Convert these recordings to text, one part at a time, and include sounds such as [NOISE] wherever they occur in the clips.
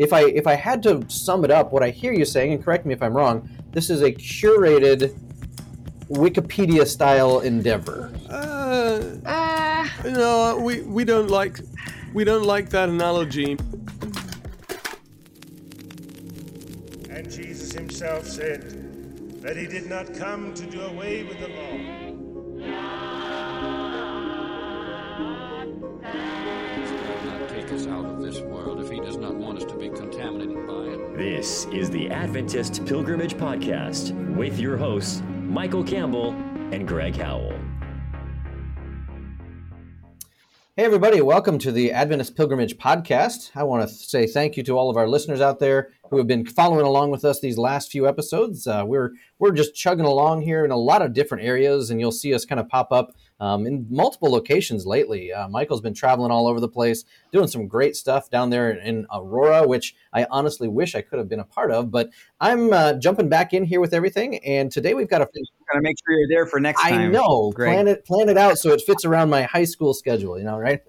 if I if I had to sum it up, what I hear you saying, and correct me if I'm wrong, this is a curated Wikipedia style endeavor. Uh, Uh, no, we we don't like we don't like that analogy. And Jesus himself said that he did not come to do away with the law. does not take us out of this world contaminated by it. This is the Adventist Pilgrimage Podcast with your hosts, Michael Campbell and Greg Howell. Hey, everybody, welcome to the Adventist Pilgrimage Podcast. I want to say thank you to all of our listeners out there who have been following along with us these last few episodes. Uh, we're, we're just chugging along here in a lot of different areas, and you'll see us kind of pop up um, in multiple locations lately. Uh, Michael's been traveling all over the place, doing some great stuff down there in Aurora, which I honestly wish I could have been a part of. But I'm uh, jumping back in here with everything, and today we've got a Gotta make sure you're there for next time. I know. Greg. Plan it, plan it out so it fits around my high school schedule. You know, right?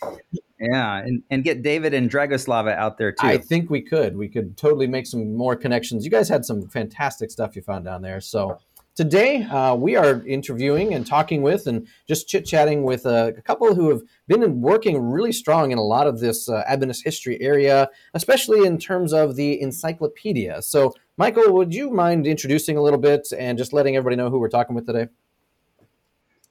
[LAUGHS] Yeah, and, and get David and Dragoslava out there too. I think we could. We could totally make some more connections. You guys had some fantastic stuff you found down there. So today uh, we are interviewing and talking with and just chit chatting with a, a couple who have been working really strong in a lot of this uh, Adventist history area, especially in terms of the encyclopedia. So, Michael, would you mind introducing a little bit and just letting everybody know who we're talking with today?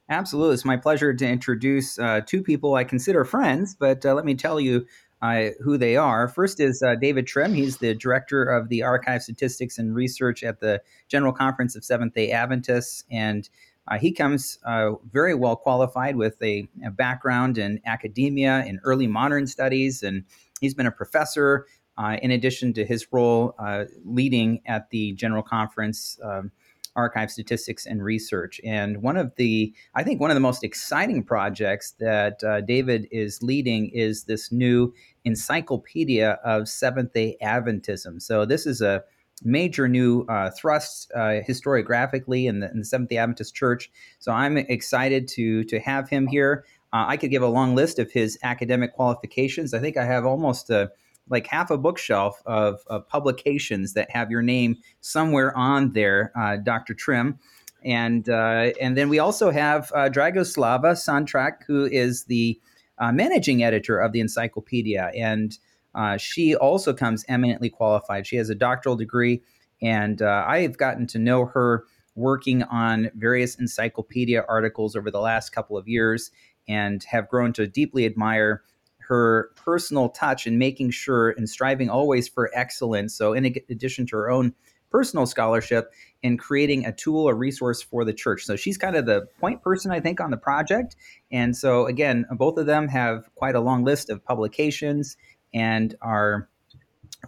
Absolutely. It's my pleasure to introduce uh, two people I consider friends, but uh, let me tell you uh, who they are. First is uh, David Trim. He's the director of the Archive Statistics and Research at the General Conference of Seventh day Adventists. And uh, he comes uh, very well qualified with a, a background in academia, in early modern studies, and he's been a professor. Uh, in addition to his role uh, leading at the General Conference um, archive statistics and research. And one of the, I think, one of the most exciting projects that uh, David is leading is this new encyclopedia of Seventh day Adventism. So, this is a major new uh, thrust uh, historiographically in the, in the Seventh day Adventist Church. So, I'm excited to, to have him here. Uh, I could give a long list of his academic qualifications. I think I have almost a like half a bookshelf of, of, publications that have your name somewhere on there, uh, Dr. Trim. And uh, and then we also have uh, Dragoslava Santrak, who is the uh, managing editor of the encyclopedia, and uh, she also comes eminently qualified. She has a doctoral degree, and uh, I've gotten to know her working on various encyclopedia articles over the last couple of years, and have grown to deeply admire her personal touch and making sure and striving always for excellence. So, in addition to her own personal scholarship, in creating a tool, a resource for the church. So, she's kind of the point person, I think, on the project. And so, again, both of them have quite a long list of publications and are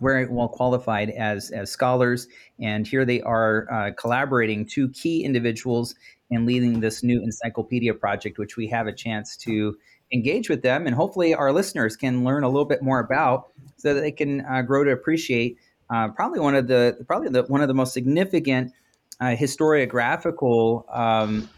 very well qualified as as scholars. And here they are uh, collaborating two key individuals in leading this new encyclopedia project, which we have a chance to engage with them, and hopefully our listeners can learn a little bit more about, so that they can uh, grow to appreciate uh, probably one of the probably the, one of the most significant uh, historiographical um,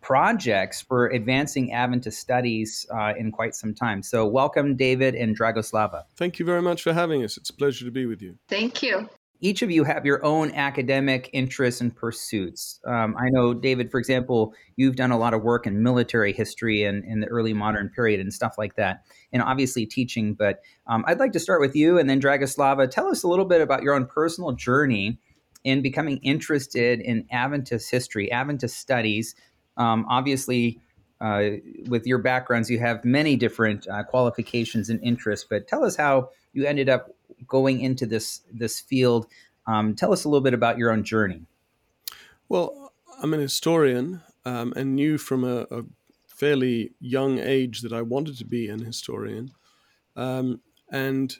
projects for advancing Adventist studies uh, in quite some time. So, welcome, David and Dragoslava. Thank you very much for having us. It's a pleasure to be with you. thank you. Each of you have your own academic interests and pursuits. Um, I know, David, for example, you've done a lot of work in military history and in the early modern period and stuff like that, and obviously teaching. But um, I'd like to start with you, and then Dragoslava. Tell us a little bit about your own personal journey in becoming interested in Adventist history, Adventist studies. Um, obviously, uh, with your backgrounds, you have many different uh, qualifications and interests. But tell us how you ended up going into this this field. Um, tell us a little bit about your own journey. Well, I'm an historian um, and knew from a, a, fairly young age that I wanted to be an historian. Um, and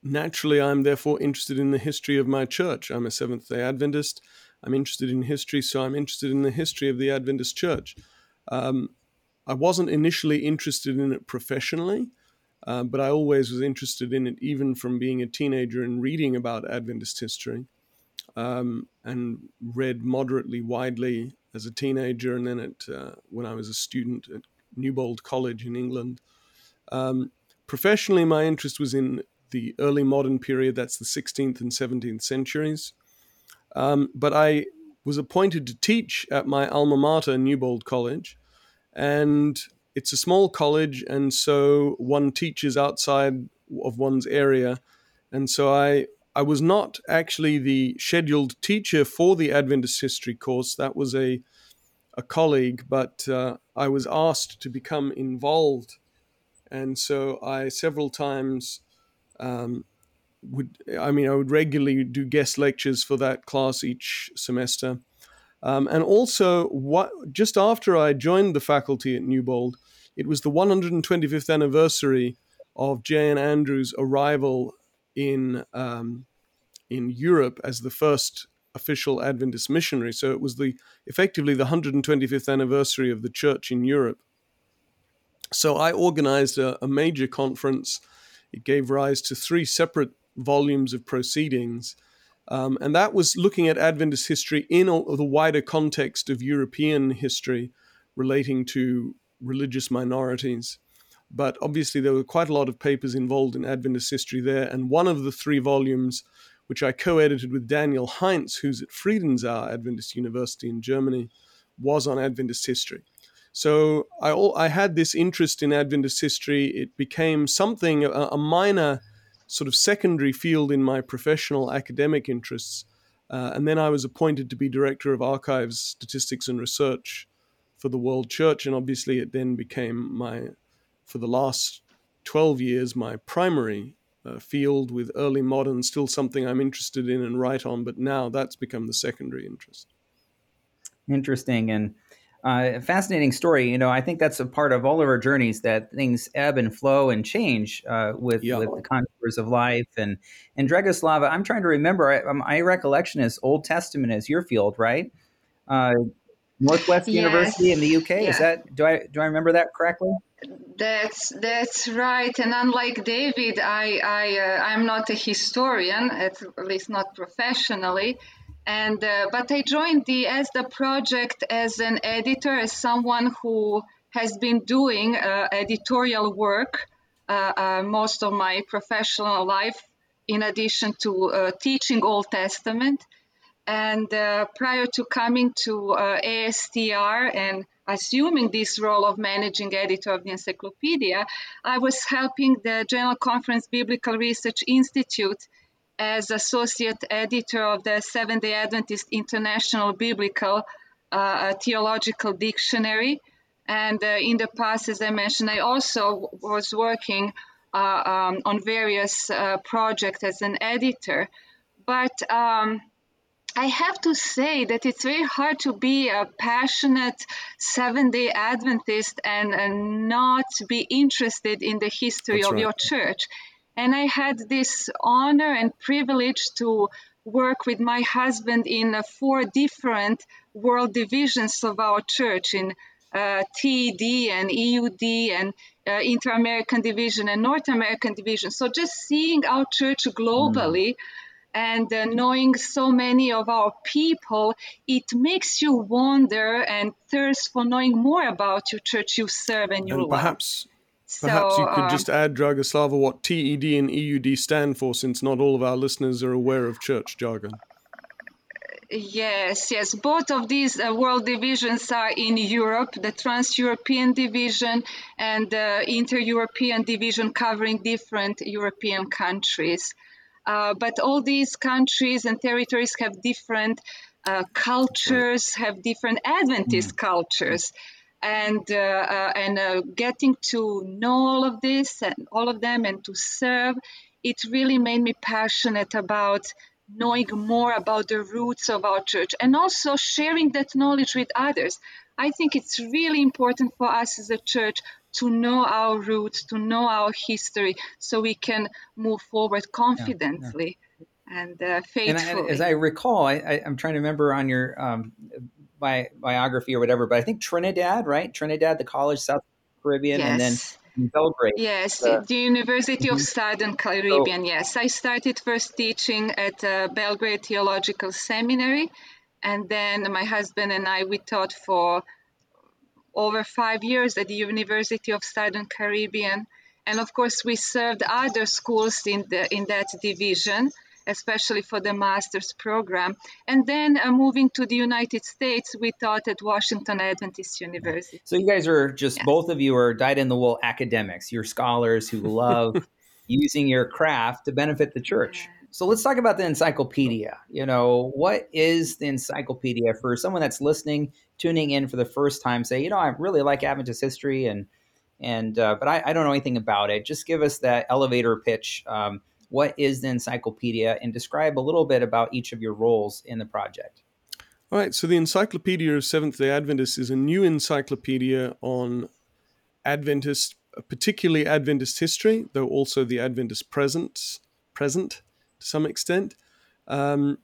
naturally, I'm therefore interested in the history of my church. I'm a Seventh day Adventist. I'm interested in history, so I'm interested in the history of the Adventist church. Um, I wasn't initially interested in it professionally. Uh, but I always was interested in it, even from being a teenager and reading about Adventist history, um, and read moderately widely as a teenager, and then at uh, when I was a student at Newbold College in England. Um, professionally, my interest was in the early modern period, that's the 16th and 17th centuries. Um, but I was appointed to teach at my alma mater, Newbold College, and it's a small college, and so one teaches outside of one's area, and so I I was not actually the scheduled teacher for the Adventist history course. That was a a colleague, but uh, I was asked to become involved, and so I several times um, would I mean I would regularly do guest lectures for that class each semester, um, and also what just after I joined the faculty at Newbold, it was the 125th anniversary of J.N. Andrews' arrival in um, in Europe as the first official Adventist missionary. So it was the effectively the 125th anniversary of the church in Europe. So I organized a, a major conference. It gave rise to three separate volumes of proceedings. Um, and that was looking at Adventist history in a, the wider context of European history relating to religious minorities. But obviously, there were quite a lot of papers involved in Adventist history there. And one of the three volumes which I co edited with Daniel Heinz, who's at Friedensau Adventist University in Germany, was on Adventist history. So I, I had this interest in Adventist history. It became something, a, a minor sort of secondary field in my professional academic interests. Uh, and then I was appointed to be director of archives, statistics, and research for the World Church. And obviously, it then became my, for the last 12 years, my primary uh, field with early modern, still something I'm interested in and write on, but now that's become the secondary interest. Interesting and uh, fascinating story. You know, I think that's a part of all of our journeys that things ebb and flow and change uh, with, yeah. with the contours of life. And and Dragoslava, I'm trying to remember. I, um, my recollection is Old Testament is your field, right? Uh, Northwest yes. University in the UK. Yeah. Is that do I do I remember that correctly? That's that's right. And unlike David, I I uh, I'm not a historian, at least not professionally. And uh, but I joined the ESDA project as an editor, as someone who has been doing uh, editorial work uh, uh, most of my professional life, in addition to uh, teaching Old Testament. And prior to coming to ASTR and assuming this role of managing editor of the encyclopedia, I was helping the General Conference Biblical Research Institute as associate editor of the Seventh day Adventist International Biblical uh, Theological Dictionary. And uh, in the past, as I mentioned, I also was working uh, um, on various uh, projects as an editor. But um, I have to say that it's very hard to be a passionate seven day Adventist and, and not be interested in the history That's of right. your church. And I had this honor and privilege to work with my husband in uh, four different world divisions of our church in uh, TED and EUD and uh, Inter American Division and North American Division. So just seeing our church globally. Mm and uh, knowing so many of our people, it makes you wonder and thirst for knowing more about your church you serve and you and perhaps, love. Perhaps so, you could uh, just add, Dragoslava, what TED and EUD stand for, since not all of our listeners are aware of church jargon. Yes, yes. Both of these uh, world divisions are in Europe the Trans European Division and the Inter European Division, covering different European countries. Uh, but all these countries and territories have different uh, cultures, have different Adventist mm. cultures. And uh, uh and uh, getting to know all of this and all of them and to serve, it really made me passionate about knowing more about the roots of our church and also sharing that knowledge with others. I think it's really important for us as a church to know our roots, to know our history, so we can move forward confidently yeah, yeah. and uh, faithfully. And as I recall, I, am trying to remember on your um, bi- biography or whatever, but I think Trinidad, right? Trinidad, the college, South Caribbean, yes. and then Belgrade. Yes, uh, the University of mm-hmm. Southern Caribbean. So, yes, I started first teaching at uh, Belgrade Theological Seminary, and then my husband and I we taught for over five years at the University of Southern Caribbean. And of course, we served other schools in, the, in that division, especially for the master's program. And then uh, moving to the United States, we taught at Washington Adventist University. So you guys are just, yes. both of you are dyed in the wool academics. You're scholars who [LAUGHS] love using your craft to benefit the church. So let's talk about the encyclopedia. You know, what is the encyclopedia for someone that's listening, tuning in for the first time? Say, you know, I really like Adventist history, and and uh, but I, I, don't know anything about it. Just give us that elevator pitch. Um, what is the encyclopedia, and describe a little bit about each of your roles in the project. All right. So the Encyclopedia of Seventh Day Adventists is a new encyclopedia on Adventist, particularly Adventist history, though also the Adventist present. Present to some extent. Um,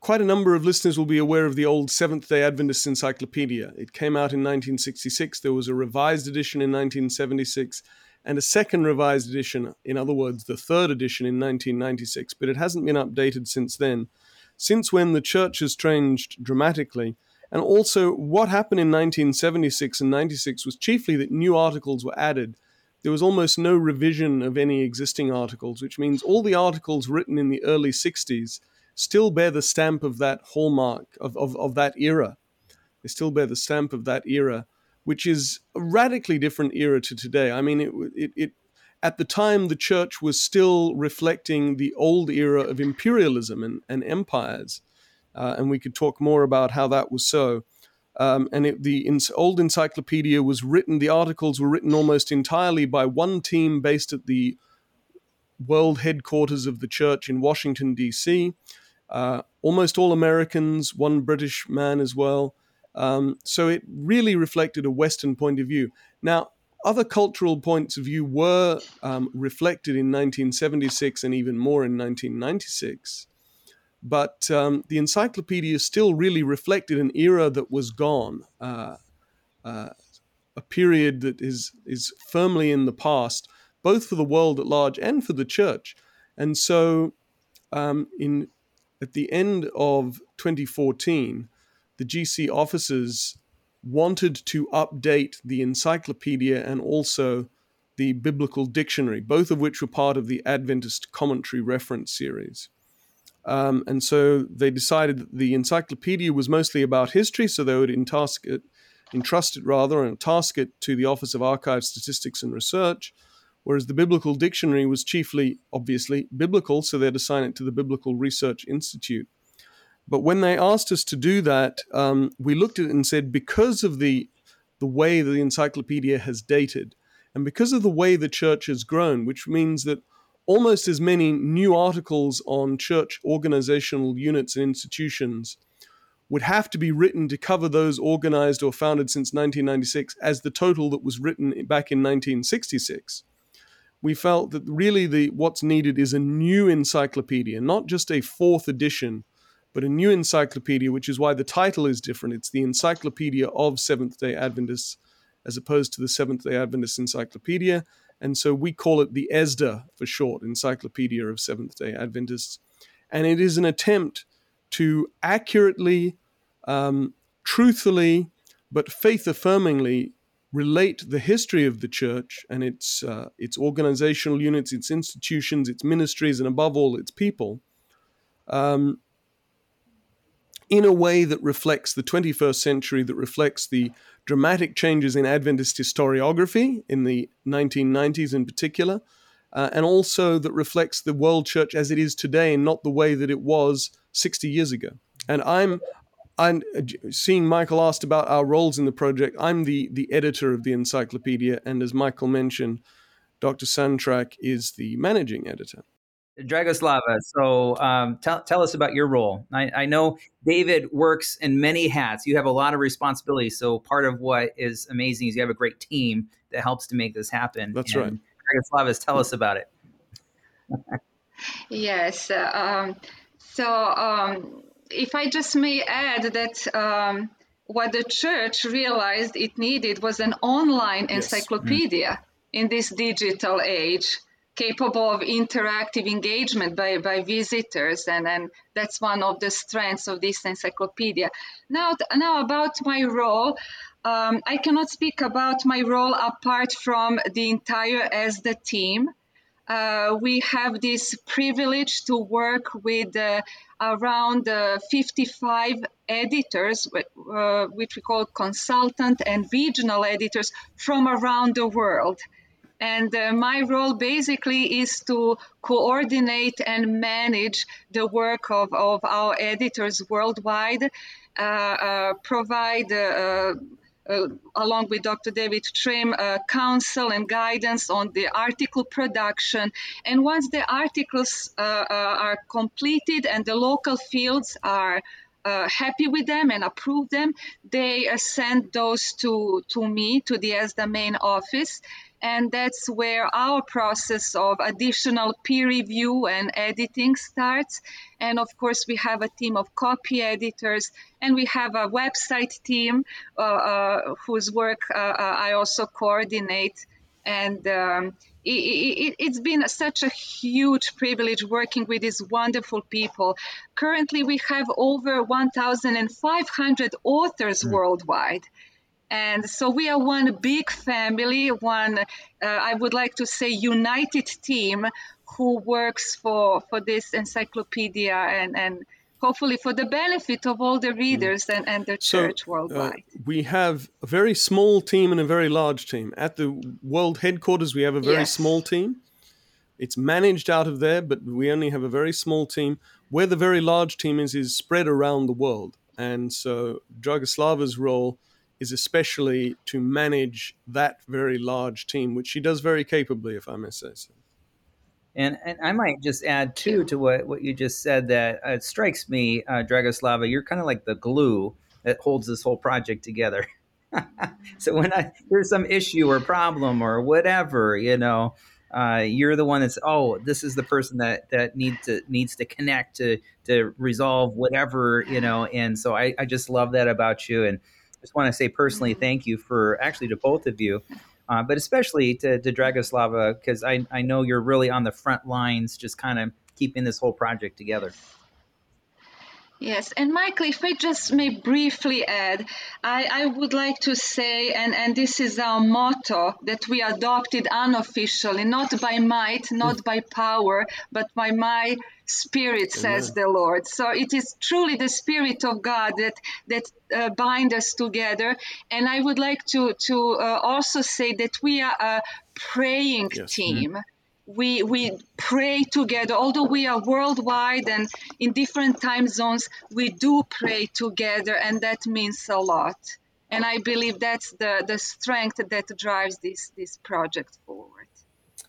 quite a number of listeners will be aware of the old Seventh day Adventist Encyclopedia. It came out in 1966. There was a revised edition in 1976 and a second revised edition, in other words, the third edition in 1996, but it hasn't been updated since then. Since when the church has changed dramatically. And also, what happened in 1976 and 96 was chiefly that new articles were added there was almost no revision of any existing articles, which means all the articles written in the early 60s still bear the stamp of that hallmark of, of, of that era. They still bear the stamp of that era, which is a radically different era to today. I mean, it, it, it at the time, the church was still reflecting the old era of imperialism and, and empires. Uh, and we could talk more about how that was so. Um, and it, the old encyclopedia was written, the articles were written almost entirely by one team based at the world headquarters of the church in Washington, D.C. Uh, almost all Americans, one British man as well. Um, so it really reflected a Western point of view. Now, other cultural points of view were um, reflected in 1976 and even more in 1996 but um, the encyclopedia still really reflected an era that was gone, uh, uh, a period that is is firmly in the past, both for the world at large and for the church. And so, um, in at the end of 2014, the GC officers wanted to update the encyclopedia and also the biblical dictionary, both of which were part of the Adventist commentary reference series. Um, and so they decided that the encyclopedia was mostly about history, so they would entask it, entrust it rather, and task it to the Office of Archives, Statistics, and Research. Whereas the biblical dictionary was chiefly, obviously, biblical, so they'd assign it to the Biblical Research Institute. But when they asked us to do that, um, we looked at it and said, because of the the way the encyclopedia has dated, and because of the way the church has grown, which means that almost as many new articles on church organizational units and institutions would have to be written to cover those organized or founded since 1996 as the total that was written back in 1966 we felt that really the what's needed is a new encyclopedia not just a fourth edition but a new encyclopedia which is why the title is different it's the encyclopedia of seventh day adventists as opposed to the seventh day adventist encyclopedia and so we call it the ESDA for short, Encyclopedia of Seventh day Adventists. And it is an attempt to accurately, um, truthfully, but faith affirmingly relate the history of the church and its, uh, its organizational units, its institutions, its ministries, and above all, its people. Um, in a way that reflects the 21st century, that reflects the dramatic changes in Adventist historiography in the 1990s in particular, uh, and also that reflects the world church as it is today and not the way that it was 60 years ago. And I'm I'm seeing Michael asked about our roles in the project. I'm the the editor of the encyclopedia, and as Michael mentioned, Dr. Santrak is the managing editor. Dragoslava, so um, tell, tell us about your role. I, I, know David works in many hats. You have a lot of responsibilities. So part of what is amazing is you have a great team that helps to make this happen. That's and right. Dragoslava, tell us about it. yes. Um, so um, if I just may add that um, what the church realized it needed was an online yes. encyclopedia mm. in this digital age capable of interactive engagement by, by visitors and, and that's one of the strengths of this encyclopedia now now about my role um, I cannot speak about my role apart from the entire ESDA team. Uh, we have this privilege to work with uh, around uh, 55 editors, uh, which we call consultant and regional editors from around the world. And uh, my role basically is to coordinate and manage the work of, of our editors worldwide, uh, provide uh, along with Dr. David Trim, uh, counsel and guidance on the article production. And once the articles uh, are completed and the local fields are uh, happy with them and approve them, they uh, send those to, to me, to the ESDA main office. And that's where our process of additional peer review and editing starts. And of course, we have a team of copy editors, and we have a website team uh, uh, whose work uh, uh, I also coordinate. And um, it, has it, been such a huge privilege working with these wonderful people. Currently, we have over 1,500 authors mm. worldwide. And so we are one big family, one, uh, I would like to say, united team who works for, for this encyclopedia and, and hopefully for the benefit of all the readers and, and the church so, worldwide. Uh, we have a very small team and a very large team. At the world headquarters, we have a very yes. small team. It's managed out of there, but we only have a very small team. Where the very large team is, is spread around the world. And so Dragoslava's role is especially to manage that very large team, which she does very capably, if I may say so. And, and I might just add too to what, what you just said that uh, it strikes me, uh, Dragoslava, you're kind of like the glue that holds this whole project together. [LAUGHS] so when I, there's some issue or problem or whatever, you know, uh, you're the one that's oh, this is the person that that needs to needs to connect to to resolve whatever you know. And so I, I just love that about you. And just want to say personally thank you for actually to both of you uh, but especially to, to Dragoslava, because I, I know you're really on the front lines, just kind of keeping this whole project together. Yes, and Michael, if I just may briefly add, I, I would like to say, and, and this is our motto that we adopted unofficially, not by might, not by power, but by my spirit, says the Lord. So it is truly the spirit of God that that uh, bind us together. And I would like to to uh, also say that we are a praying yes. team. Mm-hmm we we pray together. Although we are worldwide and in different time zones we do pray together and that means a lot. And i believe that's the the strength that drives this this project forward.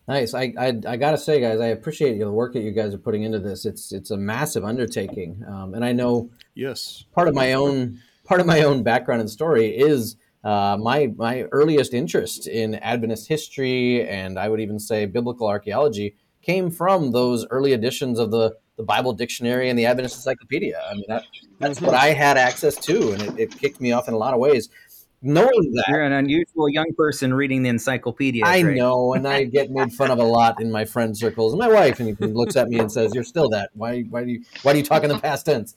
Nice. I i, I gotta say guys i appreciate the work that you guys are putting into this. It's it's a massive undertaking. Um, and i know yes. part of my own part of my own background and story is uh, my my earliest interest in Adventist history and I would even say biblical archaeology came from those early editions of the the Bible Dictionary and the Adventist Encyclopedia. I mean, that, that's mm-hmm. what I had access to, and it, it, kicked me off in a lot of ways. Knowing that you're an unusual young person reading the encyclopedia, I know, and I get made fun of a lot in my friend circles. And my wife and looks at me and says, "You're still that. Why? Why do you? Why do you talk in the past tense?"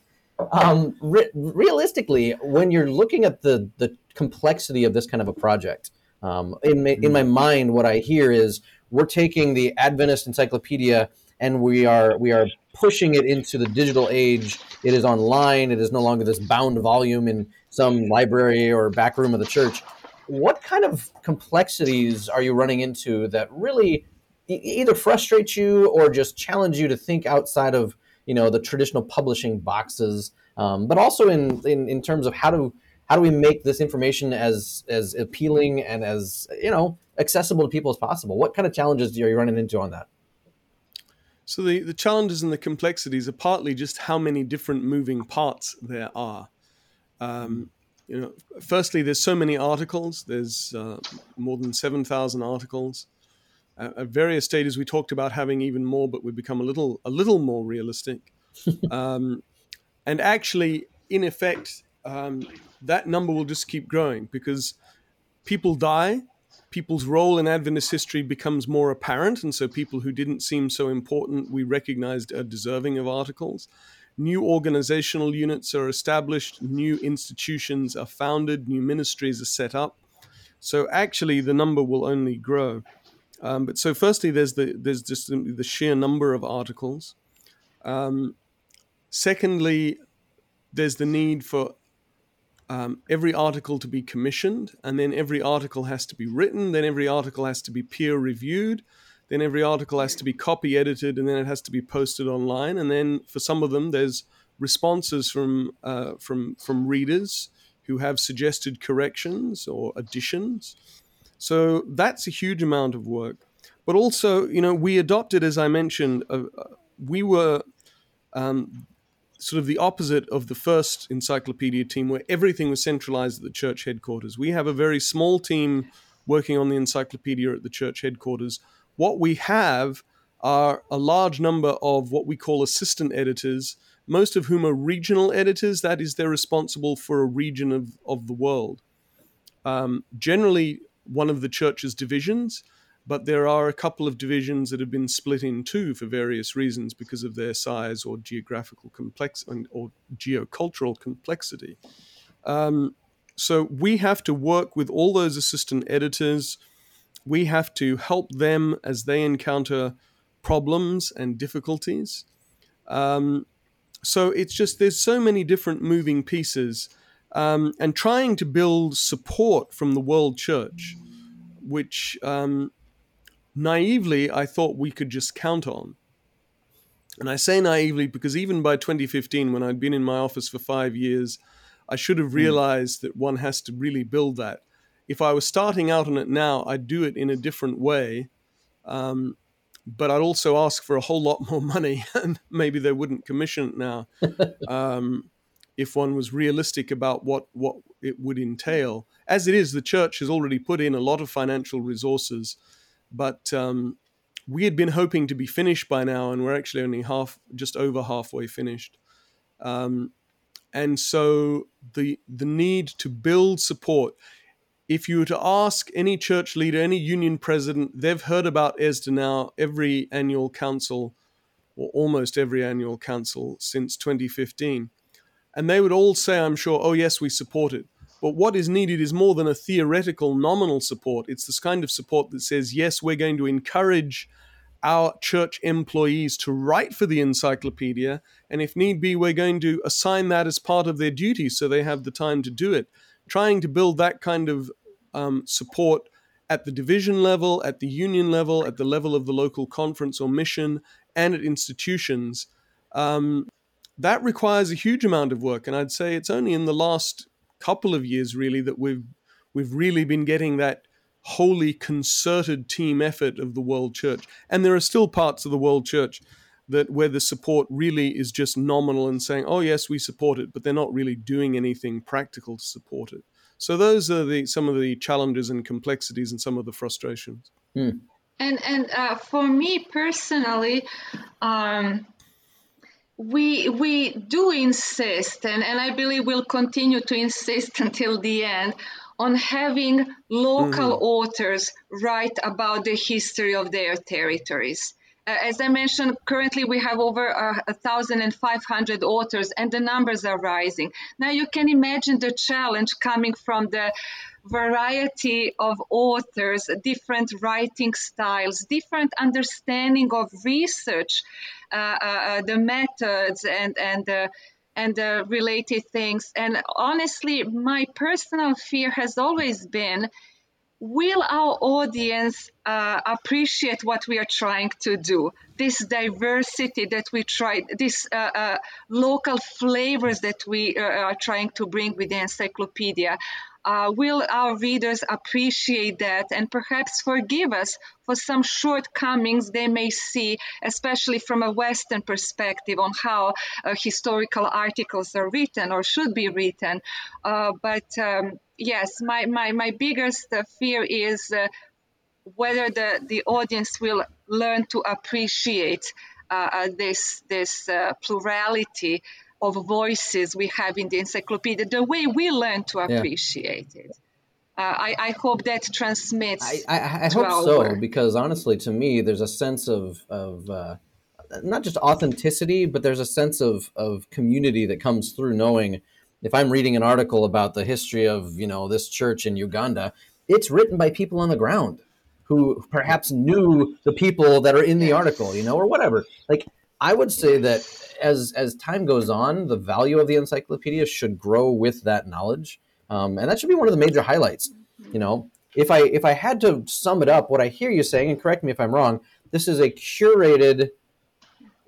Um, re- realistically, when you're looking at the the complexity of this kind of a project, um, in my, in my mm-hmm. mind, what I hear is we're taking the Adventist Encyclopedia and we are we are pushing it into the digital age. It is online. It is no longer this bound volume in some library or back room of the church. What kind of complexities are you running into that really either frustrate you or just challenge you to think outside of you know the traditional publishing boxes, um, but also in, in in terms of how to how do we make this information as as appealing and as you know accessible to people as possible? What kind of challenges are you running into on that? So the, the challenges and the complexities are partly just how many different moving parts there are. Um, you know, firstly, there's so many articles. There's uh, more than seven thousand articles at various stages we talked about having even more but we've become a little a little more realistic [LAUGHS] um, and actually in effect um, that number will just keep growing because people die people's role in adventist history becomes more apparent and so people who didn't seem so important we recognized are deserving of articles new organizational units are established, new institutions are founded, new ministries are set up. So actually, the number will only grow. Um, but so, firstly, there's the there's just the sheer number of articles. Um, secondly, there's the need for um, every article to be commissioned, and then every article has to be written, then every article has to be peer reviewed, then every article has to be copy edited, and then it has to be posted online. And then for some of them, there's responses from uh, from from readers who have suggested corrections or additions. So that's a huge amount of work. But also, you know, we adopted, as I mentioned, uh, we were um, sort of the opposite of the first encyclopedia team where everything was centralized at the church headquarters. We have a very small team working on the encyclopedia at the church headquarters. What we have are a large number of what we call assistant editors, most of whom are regional editors. That is, they're responsible for a region of, of the world. Um, generally, one of the church's divisions, but there are a couple of divisions that have been split in two for various reasons because of their size or geographical complex or geocultural complexity. Um, so we have to work with all those assistant editors. We have to help them as they encounter problems and difficulties. Um, so it's just there's so many different moving pieces, um, and trying to build support from the world church, which um, naively I thought we could just count on. And I say naively because even by 2015, when I'd been in my office for five years, I should have hmm. realized mm. that one has to really build that. If I was starting out on it now, I'd do it in a different way. Um, but I'd also ask for a whole lot [LAUGHS] more money, and maybe they wouldn't commission it now. [LAUGHS] um, if one was realistic about what, what it would entail. As it is, the church has already put in a lot of financial resources but um, we had been hoping to be finished by now, and we're actually only half, just over halfway finished. Um, and so the the need to build support. If you were to ask any church leader, any union president, they've heard about ESDA now every annual council, or almost every annual council since 2015. And they would all say, I'm sure, oh, yes, we support it. But what is needed is more than a theoretical nominal support. It's this kind of support that says, yes, we're going to encourage our church employees to write for the encyclopedia, and if need be, we're going to assign that as part of their duty so they have the time to do it. Trying to build that kind of um, support at the division level, at the union level, at the level of the local conference or mission, and at institutions. Um, that requires a huge amount of work, and I'd say it's only in the last couple of years really that we've we've really been getting that wholly concerted team effort of the world church. And there are still parts of the world church that where the support really is just nominal and saying oh yes we support it but they're not really doing anything practical to support it. So those are the some of the challenges and complexities and some of the frustrations. Hmm. and and uh, for me personally um, we we do insist and, and i believe we'll continue to insist [LAUGHS] until the end on having local mm-hmm. authors write about the history of their territories uh, as i mentioned currently we have over uh, 1500 authors and the numbers are rising now you can imagine the challenge coming from the variety of authors, different writing styles, different understanding of research, uh, uh, uh the methods and and the and the related things. And honestly, my personal fear has always been will our audience uh, appreciate what we are trying to do this diversity that we try uh, uh, local flavors that we uh, are trying to bring with the encyclopedia uh, will our readers appreciate that and perhaps forgive us for some shortcomings they may see, especially from a Western perspective on how uh, historical articles are written or should be written? Uh, but um, yes, my, my, my biggest uh, fear is uh, whether the, the audience will learn to appreciate uh, this, this plurality of voices we have in the encyclopedia, the way we learn to appreciate yeah. it. Uh, I, I, hope that transmits. I, I, I hope so work. because honestly, to me, there's a sense of of uh, not just authenticity, but there's a sense of of community that comes through knowing if I'm reading an article about the history of you know this church in Uganda, it's written by people on the ground who perhaps knew the people that are in the article, you know, or whatever. Like I would say that as as time goes on, the value of the encyclopedia should grow with that knowledge, um, and that should be one of the major highlights. You know, if I if I had to sum it up, what I hear you saying, and correct me if I'm wrong, this is a curated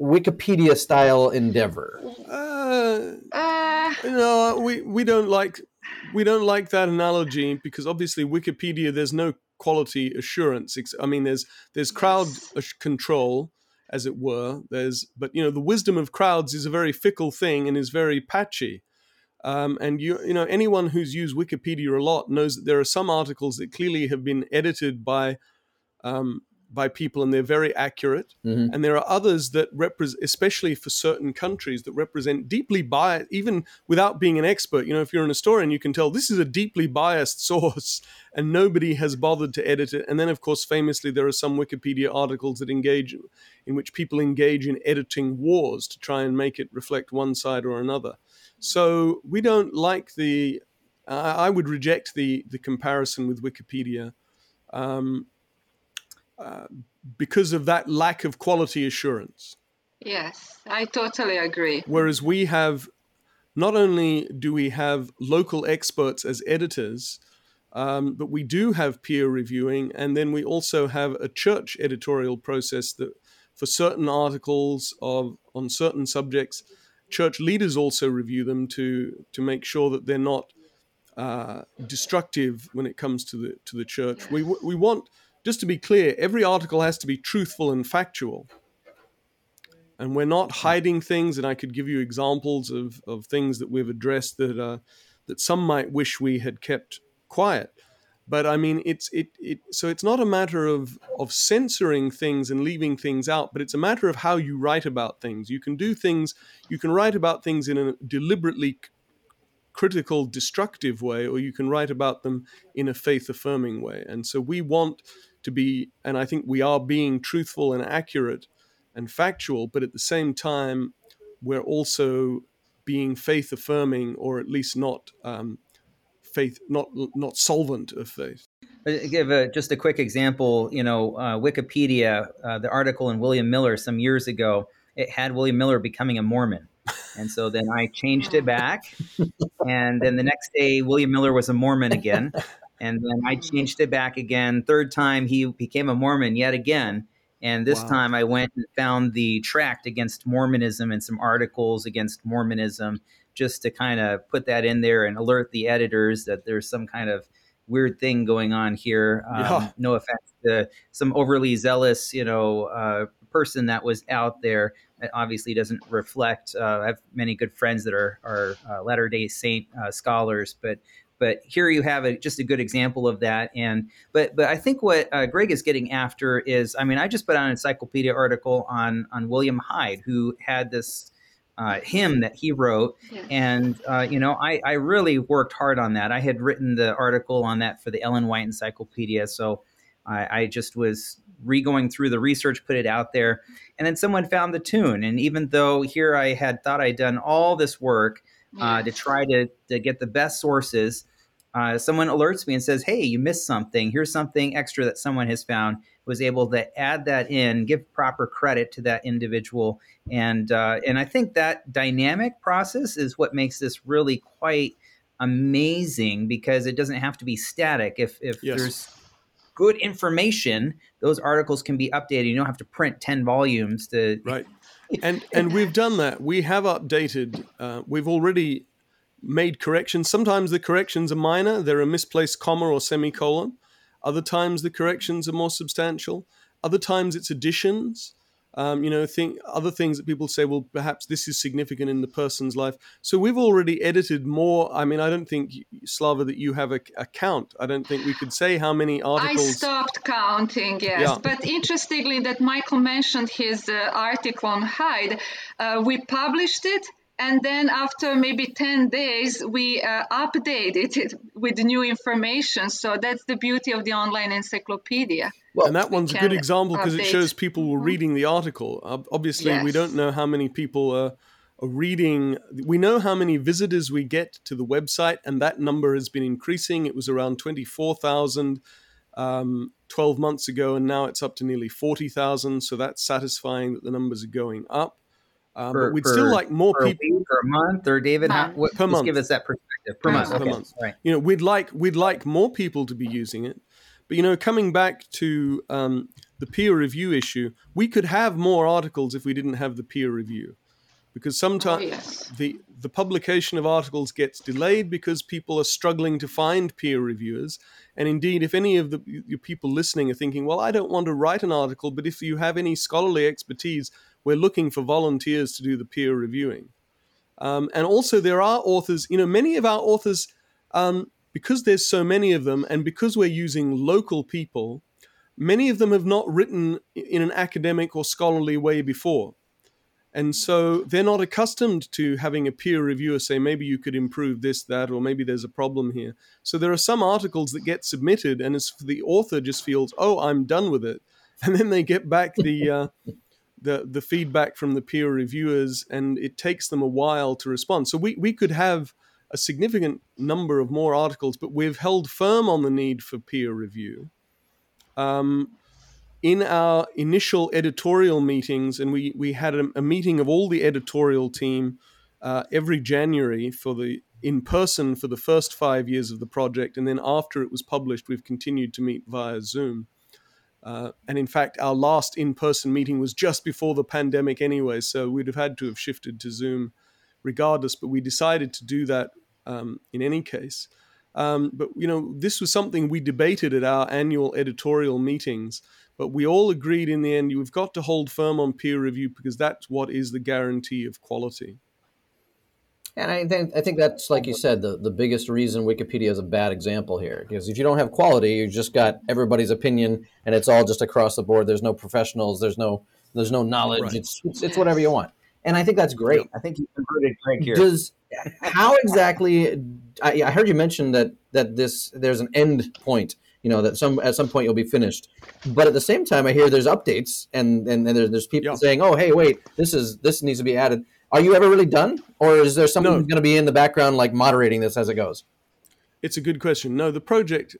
Wikipedia style endeavor. Uh, Uh, no, we we don't like we don't like that analogy because obviously Wikipedia there's no quality assurance. I mean, there's there's crowd ass- control, as it were. There's but you know the wisdom of crowds is a very fickle thing and is very patchy. Um, and you you know anyone who's used Wikipedia a lot knows that there are some articles that clearly have been edited by um, by people and they're very accurate. Mhm. And there are others that represent, especially for certain countries, that represent deeply biased, even without being an expert. You know, if you're an historian, you can tell this is a deeply biased source [LAUGHS] and nobody has bothered to edit it. And then, of course, famously, there are some Wikipedia articles that engage, in which people engage in editing wars to try and make it reflect one side or another. So we don't like the, I I would reject the, the comparison with Wikipedia. Um, uh, because of that lack of quality assurance. yes, I totally agree. Whereas we have, not only do we have local experts as editors, um, but we do have peer reviewing, and then we also have a church editorial process that, for certain articles of on certain subjects, church leaders also review them to to make sure that they're not uh, destructive when it comes to the to the church. We we want just to be clear, every article has to be truthful and factual. And we're not hiding things, and I could give you examples of, of things that we've addressed that uh, that some might wish we had kept quiet. But I mean, it's it, it so it's not a matter of of censoring things and leaving things out, but it's a matter of how you write about things. You can do things, you can write about things in a deliberately critical, destructive way, or you can write about them in a faith affirming way. And so we want to be, and I think we are being truthful and accurate and factual, but at the same time, we're also being faith affirming, or at least not um, faith, not not solvent of faith. Give a, just a quick example. You know, uh, Wikipedia, uh, the article in William Miller some years ago, it had William Miller becoming a Mormon. And so then I changed it back. And then the next day, William Miller was a Mormon again. And then I changed it back again. Third time, he became a Mormon yet again. And this Wow. time I went and found the tract against Mormonism and some articles against Mormonism just to kind of put that in there and alert the editors that there's some kind of weird thing going on here. Um, Yeah. No offense to some overly zealous, you know, uh, person that was out there. It obviously doesn't reflect. Uh, I have many good friends that are are uh, Latter Day Saint uh, scholars, but but here you have a, just a good example of that. And but but I think what uh, Greg is getting after is, I mean, I just put out an encyclopedia article on on William Hyde, who had this uh, hymn that he wrote, Yes. and uh, you know, I I really worked hard on that. I had written the article on that for the Ellen White Encyclopedia, so I, I just was re-going through the research, put it out there, and then someone found the tune. And even though here I had thought I'd done all this work uh, to try to, to get the best sources, uh, someone alerts me and says, "Hey, you missed something. Here's something extra that someone has found." Was able to add that in, give proper credit to that individual, and uh, and I think that dynamic process is what makes this really quite amazing because it doesn't have to be static. If if Yes. there's good information, those articles can be updated. You don't have to print ten volumes to Right. And and we've done that. We have updated. Uh, we've already made corrections. Sometimes the corrections are minor. They're a misplaced comma or semicolon. Other times the corrections are more substantial. Other times it's additions. Um, you know, think other things that people say. Well, perhaps this is significant in the person's life. So we've already edited more. I mean, I don't think Slava that you have a, a count. I don't think we could say how many articles. I stopped counting, yes. Yeah. But interestingly, that Michael mentioned his uh, article on Hyde. Uh, we published it and then after maybe 10 days we uh, update it with new information. So that's the beauty of the online encyclopedia. Well, and that one's a good example because it shows people were mm-hmm. reading the article. Obviously yes. we don't know how many people are, are reading. We know how many visitors we get to the website and that number has been increasing. It was around 24000 um, 12 months ago and now it's up to nearly 40000 so that's satisfying that the numbers are going up um, per, but we'd per, still like more people per month, or David, how, what, per month. Give us that perspective per, month. Per okay. month. Right. You know, we'd like we'd like more people to be using it, but you know, coming back to um, the peer review issue, we could have more articles if we didn't have the peer review, because sometimes oh, yes. the the publication of articles gets delayed because people are struggling to find peer reviewers. And indeed, if any of the your people listening are thinking, well, I don't want to write an article, but if you have any scholarly expertise, we're looking for volunteers to do the peer reviewing. Um, and also, there are authors, you know, many of our authors, um, because there's so many of them, and because we're using local people, many of them have not written in an academic or scholarly way before. And so they're not accustomed to having a peer reviewer say, maybe you could improve this, that, or maybe there's a problem here. So there are some articles that get submitted, and as the author just feels, oh, I'm done with it. [LAUGHS] And then they get back the, uh, the the feedback from the peer reviewers, and it takes them a while to respond. So we we could have a significant number of more articles, but we've held firm on the need for peer review. Um, in our initial editorial meetings, and we we had a, a meeting of all the editorial team uh, every January for the in person for the first five years of the project, and then after it was published, we've continued to meet via Zoom. Uh, and in fact, our last in person meeting was just before the pandemic anyway, so we'd have had to have shifted to Zoom regardless, but we decided to do that um, in any case. Um, but, you know, this was something we debated at our annual editorial meetings, but we all agreed in the end you've got to hold firm on peer review because that's what is the guarantee of quality. And I think I think that's like you said the, the biggest reason Wikipedia is a bad example here because if you don't have quality, you just got everybody's opinion and it's all just across the board. There's no professionals. There's no there's no knowledge. Right. It's, it's, it's whatever you want. And I think that's great. I think you converted Greg here. Does how exactly? I, I heard you mention that that this there's an end point. You know that some at some point you'll be finished, but at the same time, I hear there's updates and and, and there's, there's people yeah. saying, "Oh, hey, wait, this is this needs to be added." Are you ever really done, or is there someone no. going to be in the background, like moderating this as it goes? It's a good question. No, the project,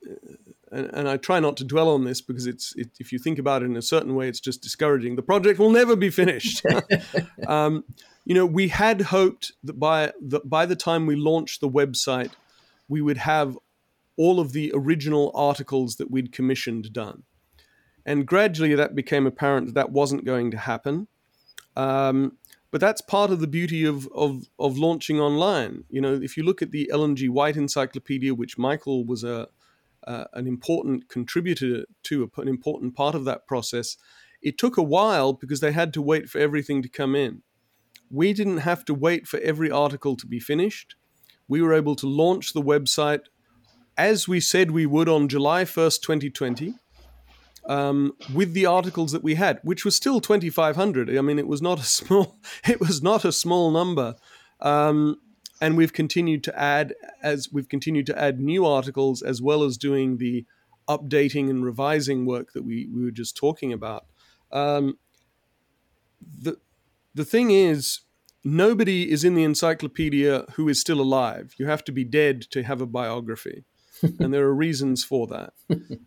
and, and I try not to dwell on this because it's it, if you think about it in a certain way, it's just discouraging. The project will never be finished. [LAUGHS] um, you know, we had hoped that by the, by the time we launched the website, we would have all of the original articles that we'd commissioned done. And gradually that became apparent that that wasn't going to happen. Um, but that's part of the beauty of, of, of launching online. You know, if you look at the Ellen G. White Encyclopedia, which Michael was a, uh, an important contributor to, an important part of that process, it took a while because they had to wait for everything to come in. We didn't have to wait for every article to be finished. We were able to launch the website as we said we would on July 1st, 2020 um, with the articles that we had, which was still 2,500. I mean, it was not a [LAUGHS] small, it was not a small number. Um, and we've continued to add as we've continued to add new articles as well as doing the updating and revising work that we, we were just talking about. Um, the the thing is, nobody is in the encyclopedia who is still alive. You have to be dead to have a biography, [LAUGHS] and there are reasons for that.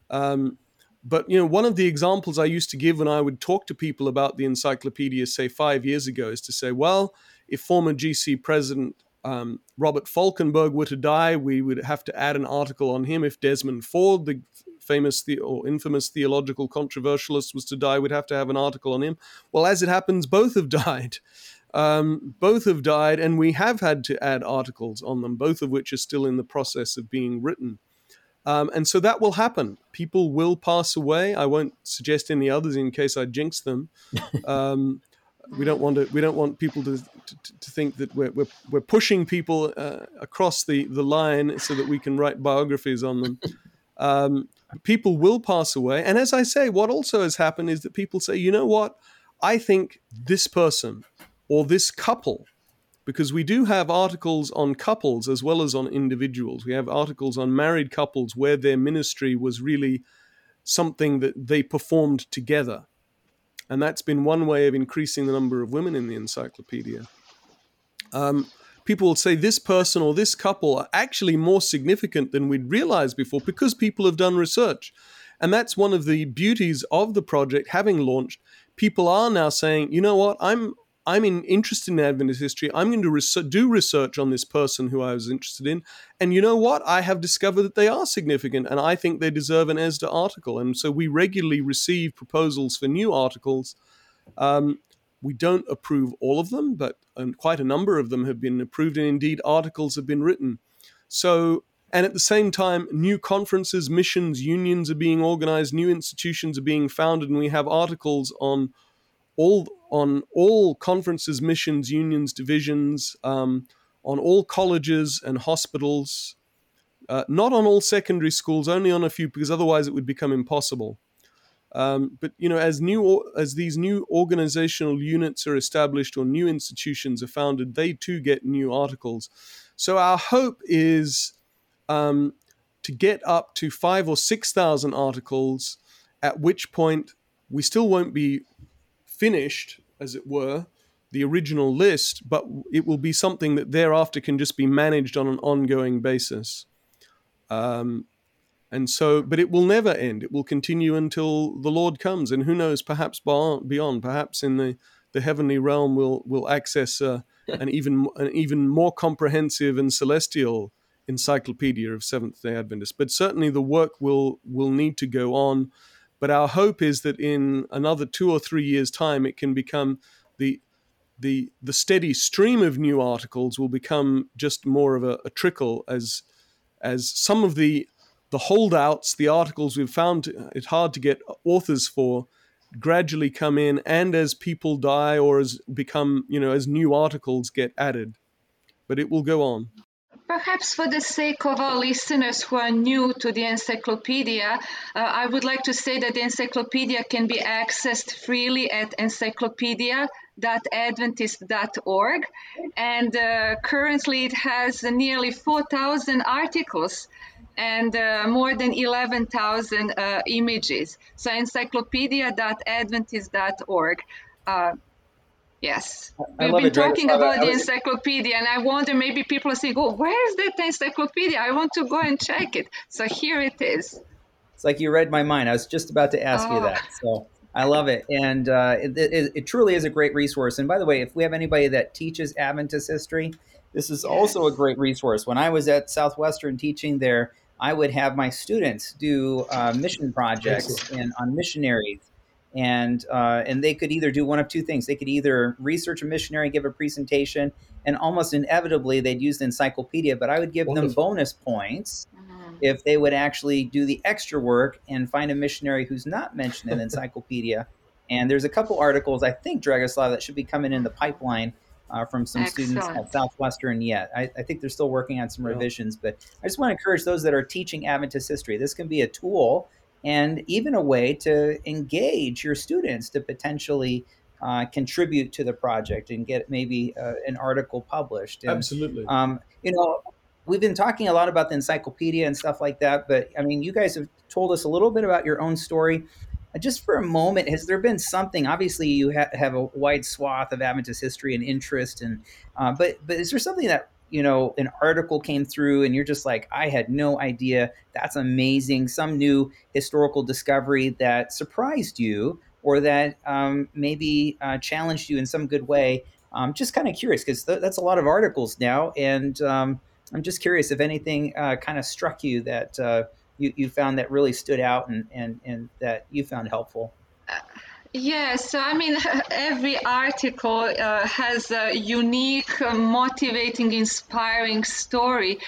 Um, but you know, one of the examples I used to give when I would talk to people about the encyclopedia, say five years ago, is to say, well, if former GC president um, Robert Folkenberg were to die, we would have to add an article on him. If Desmond Ford, the famous the- or infamous theological controversialist, was to die, we'd have to have an article on him. Well, as it happens, both have [LAUGHS] died. Um, both have died, and we have had to add articles on them, both of which are still in the process of being written. Um, and so that will happen. People will pass away. I won't suggest any others in case I jinx them. [LAUGHS] Um, we don't want to. We don't want people to to, to think that we're, we're, we're pushing people uh, across the, the line so that we can write biographies on them. Um, people will pass away, and as I say, what also has happened is that people say, you know what, I think this person or this couple because we do have articles on couples as well as on individuals. We have articles on married couples where their ministry was really something that they performed together. And that's been one way of increasing the number of women in the encyclopedia. Um, people will say this person or this couple are actually more significant than we'd realized before because people have done research. And that's one of the beauties of the project having launched. People are now saying, you know what, I'm I'm in, interested in Adventist history. I'm going to do research on this person who I was interested in. And you know what? I have discovered that they are significant and I think they deserve an ESDA article. And so we regularly receive proposals for new articles. Um, we don't approve all of them, but um, quite a number of them have been approved, and indeed articles have been written. So, and at the same time, new conferences, missions, unions are being organized, new institutions are being founded, and we have articles on all on all conferences, missions, unions, divisions, um, on all colleges and hospitals, uh, not on all secondary schools, only on a few, because otherwise it would become impossible. Um, but you know, as new as these new organizational units are established or new institutions are founded, they too get new articles. So our hope is um, to get up to five or six thousand articles, at which point we still won't be finished, as it were, the original list, but it will be something that thereafter can just be managed on an ongoing basis. Um, and so, but it will never end. It will continue until the Lord comes, and who knows? Perhaps beyond, perhaps in the, the heavenly realm, we'll will access uh, an even an even more comprehensive and celestial encyclopedia of Seventh Day Adventists. But certainly, the work will will need to go on. But our hope is that in another two or three years' time, it can become the the the steady stream of new articles will become just more of a, a trickle as as some of the the holdouts, the articles we've found it hard to get authors for, gradually come in, and as people die or as become you know as new articles get added, but it will go on. Perhaps for the sake of our listeners who are new to the encyclopedia, uh, I would like to say that the encyclopedia can be accessed freely at encyclopedia.adventist.org. And uh, currently it has nearly 4,000 articles and uh, more than 11,000 uh, images. So encyclopedia.adventist.org. Yes, we've been talking about the encyclopedia, and I wonder maybe people are saying, "Oh, where is that encyclopedia? I want to go and check it." So here it is. It's like you read my mind. I was just about to ask oh. you that. So I love it, and uh, it, it, it, truly is a great resource. And by the way, if we have anybody that teaches Adventist history, this is yes. also a great resource. When I was at Southwestern teaching there, I would have my students do uh, mission projects and on missionaries and uh, and they could either do one of two things. They could either research a missionary, give a presentation, and almost inevitably they'd use the encyclopedia. But I would give Wonderful. them bonus points mm-hmm. if they would actually do the extra work and find a missionary who's not mentioned in the encyclopedia. [LAUGHS] and there's a couple articles I think Dragoslav that should be coming in the pipeline. Uh, from some Excellent. students at Southwestern yet. I, I, think they're still working on some revisions, but I just want to encourage those that are teaching Adventist history. This can be a tool and even a way to engage your students to potentially uh, contribute to the project and get maybe uh, an article published. And, Absolutely. Um, you know, we've been talking a lot about the encyclopedia and stuff like that, but I mean, you guys have told us a little bit about your own story. Uh, just for a moment, has there been something? Obviously, you ha- have a wide swath of Adventist history and interest, and uh, but but is there something that you know an article came through and you're just like i had no idea. That's amazing. Some new historical discovery that surprised you or that um, maybe uh, challenged you in some good way. I'm just kind of curious because th- that's a lot of articles now and um, i'm just curious if anything uh, kind of struck you that uh, you, you found that really stood out and, and, and that you found helpful. Uh, Yes, I mean, [LAUGHS] every article uh, has a unique, uh, motivating, inspiring story.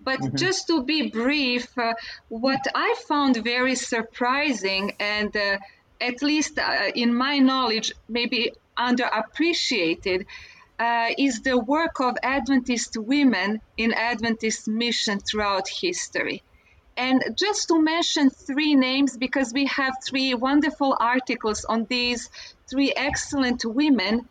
But mm-hmm. just to be brief, uh, what I found very surprising and uh, at least uh, in my knowledge, maybe underappreciated, uh, is the work of Adventist women in Adventist mission throughout history. And just to mention three names, because we have three wonderful articles on these three excellent women.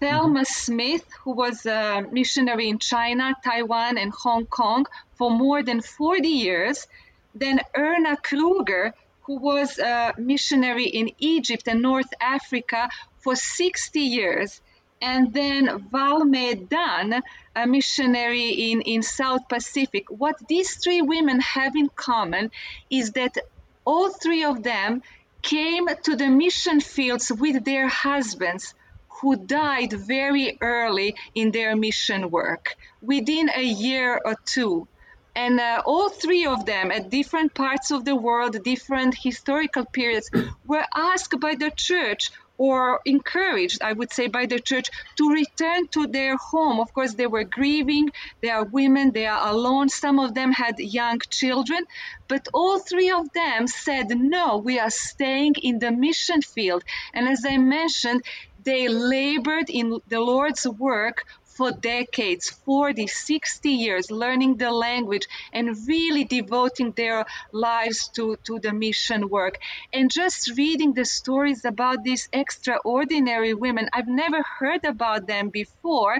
Thelma mm-hmm. Smith, who was a missionary in China, Taiwan, and Hong Kong for more than 40 years. Then Erna Kruger, who was a missionary in Egypt and North Africa for 60 years. And then Valme Dan, a missionary in, in South Pacific. What these three women have in common is that all three of them came to the mission fields with their husbands who died very early in their mission work, within a year or two. And uh, all three of them, at different parts of the world, different historical periods, were asked by the church or encouraged, I would say, by the church to return to their home. Of course, they were grieving, they are women, they are alone. Some of them had young children, but all three of them said, No, we are staying in the mission field. And as I mentioned, they labored in the Lord's work for decades 40, 60 years learning the language and really devoting their lives to, to the mission work. And just reading the stories about these extraordinary women, I've never heard about them before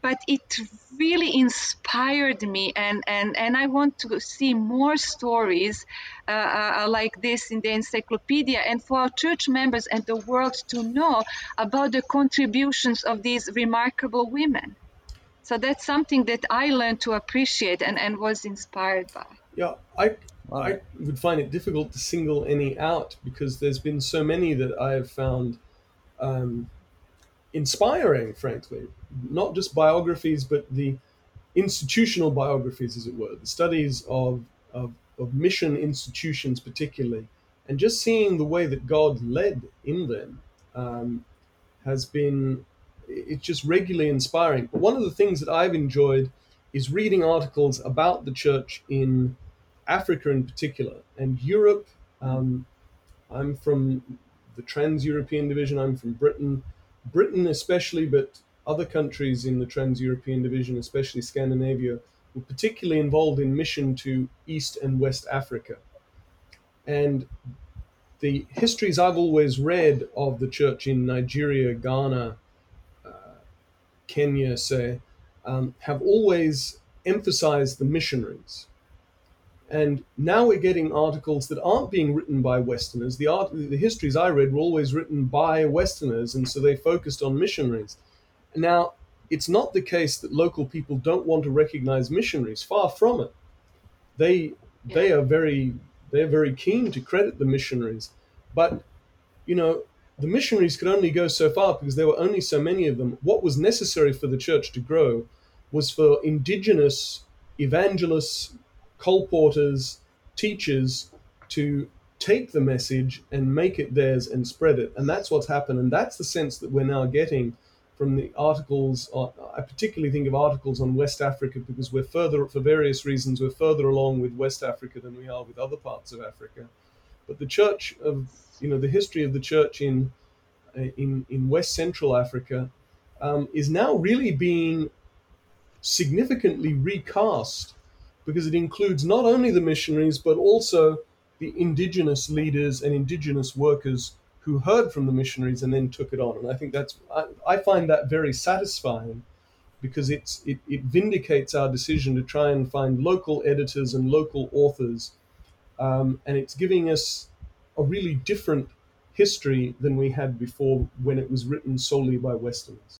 but it really inspired me and, and, and i want to see more stories uh, uh, like this in the encyclopedia and for our church members and the world to know about the contributions of these remarkable women so that's something that i learned to appreciate and, and was inspired by yeah i I would find it difficult to single any out because there's been so many that I have found um, inspiring, frankly. Not just biographies, but the institutional biographies, as it were, the studies of, of, of mission institutions, particularly, and just seeing the way that God led in them um, has been it's just regularly inspiring. But one of the things that I've enjoyed is reading articles about the church in Africa in particular and Europe. Um, I'm from the Trans European Division. I'm from Britain. Britain, especially, but other countries in the Trans European Division, especially Scandinavia, were particularly involved in mission to East and West Africa. And the histories I've always read of the church in Nigeria, Ghana, uh, Kenya, say, um, have always emphasized the missionaries. And now we're getting articles that aren't being written by Westerners. The art, the histories I read were always written by Westerners, and so they focused on missionaries. Now, it's not the case that local people don't want to recognize missionaries. Far from it. They they are very they're very keen to credit the missionaries, but you know the missionaries could only go so far because there were only so many of them. What was necessary for the church to grow was for indigenous evangelists colporters, teachers to take the message and make it theirs and spread it. And that's what's happened. And that's the sense that we're now getting from the articles. I particularly think of articles on West Africa because we're further, for various reasons, we're further along with West Africa than we are with other parts of Africa. But the church of, you know, the history of the church in in, in West Central Africa um, is now really being significantly recast because it includes not only the missionaries but also the indigenous leaders and indigenous workers who heard from the missionaries and then took it on. And I think that's I, I find that very satisfying because it's it, it vindicates our decision to try and find local editors and local authors, um, and it's giving us a really different history than we had before when it was written solely by Westerners.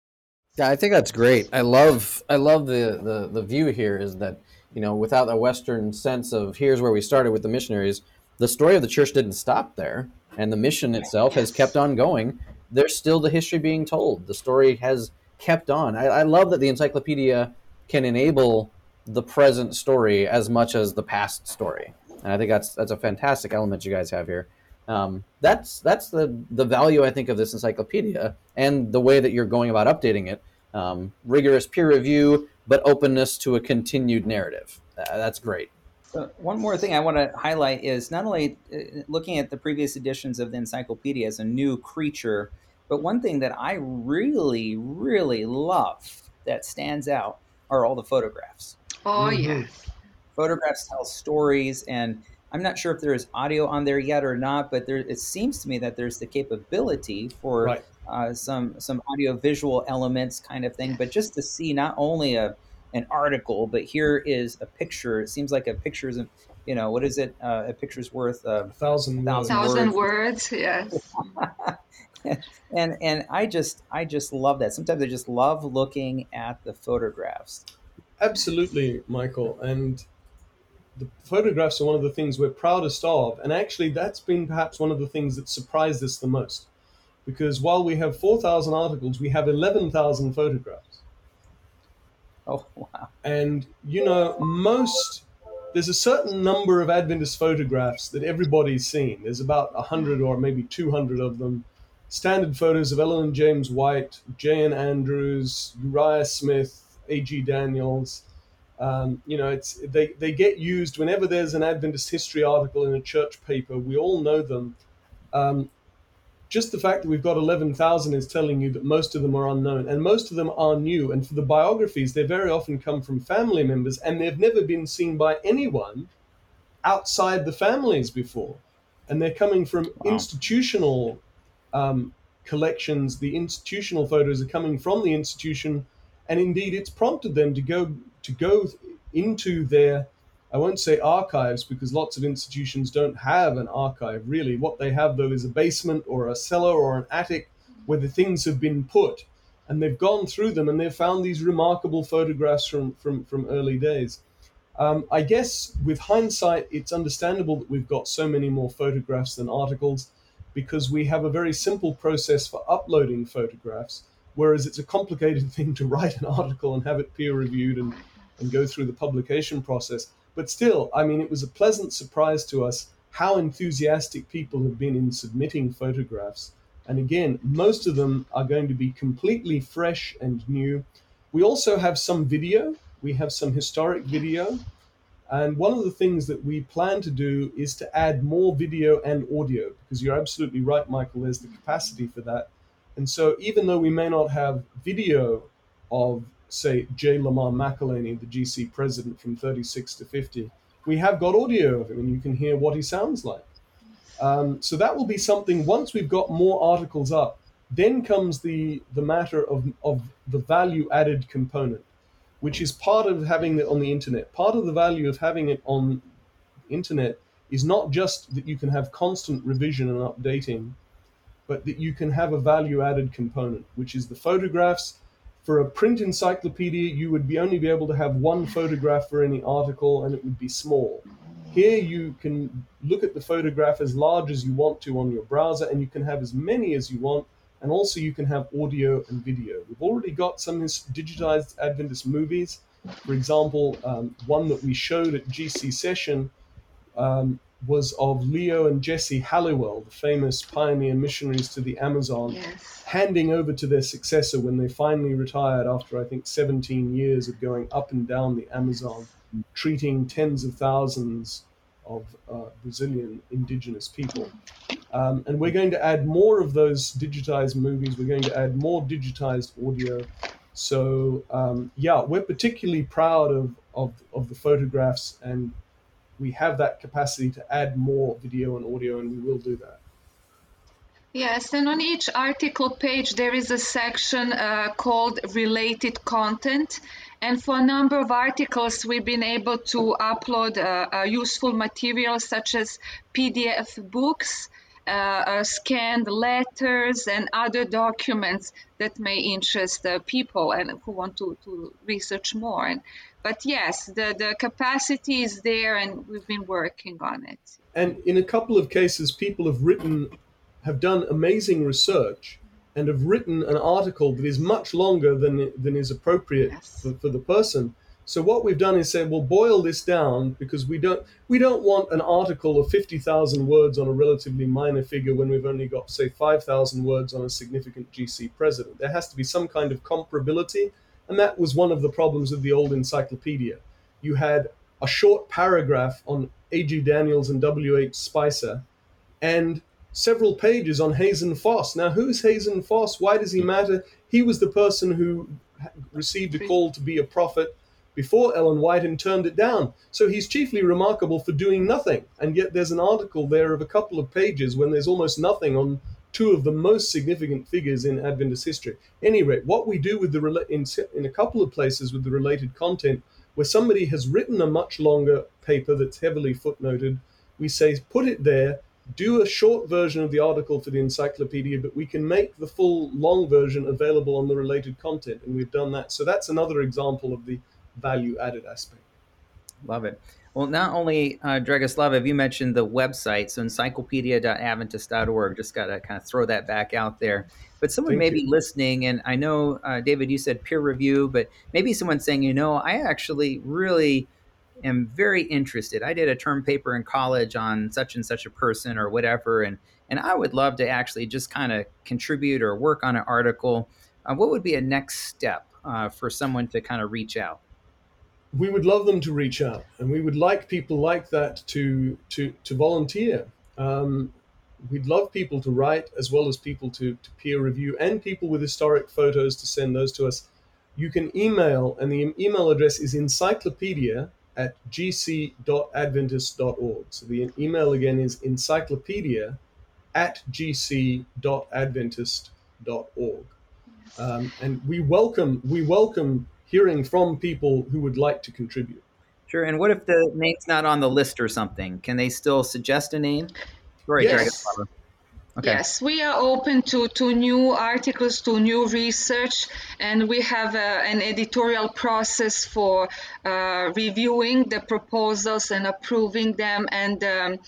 Yeah, I think that's great. I love I love the the, the view here is that you know, without a Western sense of here's where we started with the missionaries, the story of the church didn't stop there, and the mission itself has kept on going. There's still the history being told. The story has kept on. I, I love that the encyclopedia can enable the present story as much as the past story, and I think that's that's a fantastic element you guys have here. Um, that's that's the the value I think of this encyclopedia and the way that you're going about updating it. Um, rigorous peer review, but openness to a continued narrative. Uh, that's great. So one more thing I want to highlight is not only uh, looking at the previous editions of the encyclopedia as a new creature, but one thing that I really, really love that stands out are all the photographs. Oh, mm-hmm. yes. Photographs tell stories, and I'm not sure if there is audio on there yet or not, but there it seems to me that there's the capability for right. uh, some some audio visual elements kind of thing, but just to see not only a an article, but here is a picture. It seems like a picture is, you know, what is it? Uh, a picture's worth uh, a thousand, thousand, thousand words. words. Yes. [LAUGHS] and and I just I just love that. Sometimes I just love looking at the photographs. Absolutely, Michael. And the photographs are one of the things we're proudest of. And actually, that's been perhaps one of the things that surprised us the most. Because while we have 4,000 articles, we have 11,000 photographs. [LAUGHS] Oh, wow. And, you know, most, there's a certain number of Adventist photographs that everybody's seen. There's about 100 or maybe 200 of them. Standard photos of Ellen James White, J.N. Andrews, Uriah Smith, A.G. Daniells. Um, you know, it's they, they get used whenever there's an Adventist history article in a church paper. We all know them. Um, just the fact that we've got 11,000 is telling you that most of them are unknown and most of them are new. And for the biographies, they very often come from family members and they've never been seen by anyone outside the families before. And they're coming from Wow. institutional um, collections. The institutional photos are coming from the institution. And indeed, it's prompted them to go to go into their I won't say archives because lots of institutions don't have an archive really. What they have though is a basement or a cellar or an attic where the things have been put. And they've gone through them and they've found these remarkable photographs from, from, from early days. Um, I guess with hindsight, it's understandable that we've got so many more photographs than articles because we have a very simple process for uploading photographs, whereas it's a complicated [LAUGHS] thing to write an article and have it peer reviewed and, and go through the publication process. But still, I mean, it was a pleasant surprise to us how enthusiastic people have been in submitting photographs. And again, most of them are going to be completely fresh and new. We also have some video, we have some historic video. And one of the things that we plan to do is to add more video and audio, because you're absolutely right, Michael, there's the capacity for that. And so, even though we may not have video of say J. Lamar McElhany, the GC president from 36 to 50, we have got audio of him and you can hear what he sounds like. Um, so that will be something once we've got more articles up, then comes the, the matter of, of the value added component, which is part of having it on the internet. Part of the value of having it on internet is not just that you can have constant revision and updating, but that you can have a value added component, which is the photographs for a print encyclopedia, you would be only be able to have one photograph for any article, and it would be small. Here, you can look at the photograph as large as you want to on your browser, and you can have as many as you want, and also you can have audio and video. We've already got some digitized Adventist movies. For example, um, one that we showed at GC Session um, was of Leo and Jessie Halliwell, the famous pioneer missionaries to the Amazon Yes. handing over to their successor when they finally retired after I think 17 years of going up and down the Amazon, treating tens of thousands of uh, Brazilian indigenous people. Um, and we're going to add more of those digitized movies. We're going to add more digitized audio. So um, yeah, we're particularly proud of, of, of the photographs and we have that capacity to add more video and audio and we will do that. Yes, and on each article page there is a section uh, called related content. And for a number of articles, we've been able to upload uh, uh, useful materials such as PDF books, uh, uh, scanned letters, and other documents that may interest uh, people and who want to, to research more. And, but yes, the, the capacity is there, and we've been working on it. And in a couple of cases, people have written, have done amazing research and have written an article that is much longer than, than is appropriate Yes. for, for the person. So what we've done is say, well, boil this down because we don't we don't want an article of fifty thousand words on a relatively minor figure when we've only got say five thousand words on a significant GC president. There has to be some kind of comparability, and that was one of the problems of the old encyclopedia. You had a short paragraph on A.G. Daniells and W.H. Spicer, and several pages on Hazen Foss. Now, who's Hazen Foss? Why does he matter? He was the person who received a call to be a prophet before Ellen White and turned it down. So he's chiefly remarkable for doing nothing. And yet there's an article there of a couple of pages when there's almost nothing on two of the most significant figures in Adventist history. Any rate, what we do with the in, in a couple of places with the related content, where somebody has written a much longer paper that's heavily footnoted, we say put it there, do a short version of the article for the encyclopedia, but we can make the full long version available on the related content, and we've done that. So that's another example of the value added aspect. Love it. Well, not only, uh, Dragoslav, have you mentioned the website, so encyclopedia.adventist.org. Just got to kind of throw that back out there. But someone Thank may you. be listening, and I know, uh, David, you said peer review, but maybe someone's saying, you know, I actually really am very interested. I did a term paper in college on such and such a person or whatever, and and I would love to actually just kind of contribute or work on an article. Uh, what would be a next step uh, for someone to kind of reach out? We would love them to reach out, and we would like people like that to to to volunteer. Um, we'd love people to write as well as people to, to peer review and people with historic photos to send those to us. You can email, and the email address is encyclopedia at gc.adventist.org. So the email again is encyclopedia at gc.adventist.org. Um, and we welcome we welcome hearing from people who would like to contribute. Sure. And what if the name's not on the list or something? Can they still suggest a name? Sorry, yes. Okay. Yes, we are open to, to new articles, to new research, and we have a, an editorial process for uh, reviewing the proposals and approving them. And um,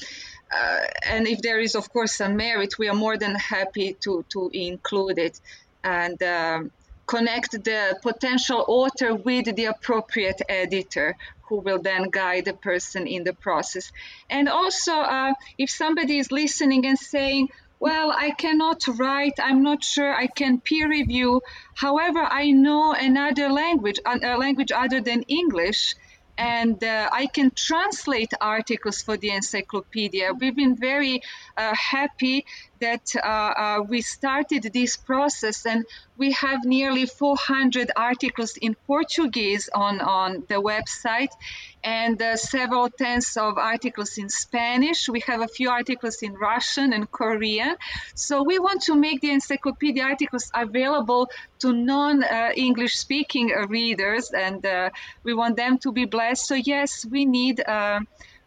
uh, and if there is, of course, some merit, we are more than happy to, to include it and um, connect the potential author with the appropriate editor who will then guide the person in the process. And also, uh, if somebody is listening and saying, well, I cannot write. I'm not sure I can peer review. However, I know another language, a language other than English, and uh, I can translate articles for the encyclopedia. We've been very uh, happy that uh, uh, we started this process and we have nearly 400 articles in Portuguese on, on the website and uh, several tens of articles in Spanish. We have a few articles in Russian and Korean. So we want to make the encyclopedia articles available to non-English speaking readers and uh, we want them to be blessed. So yes, we need uh,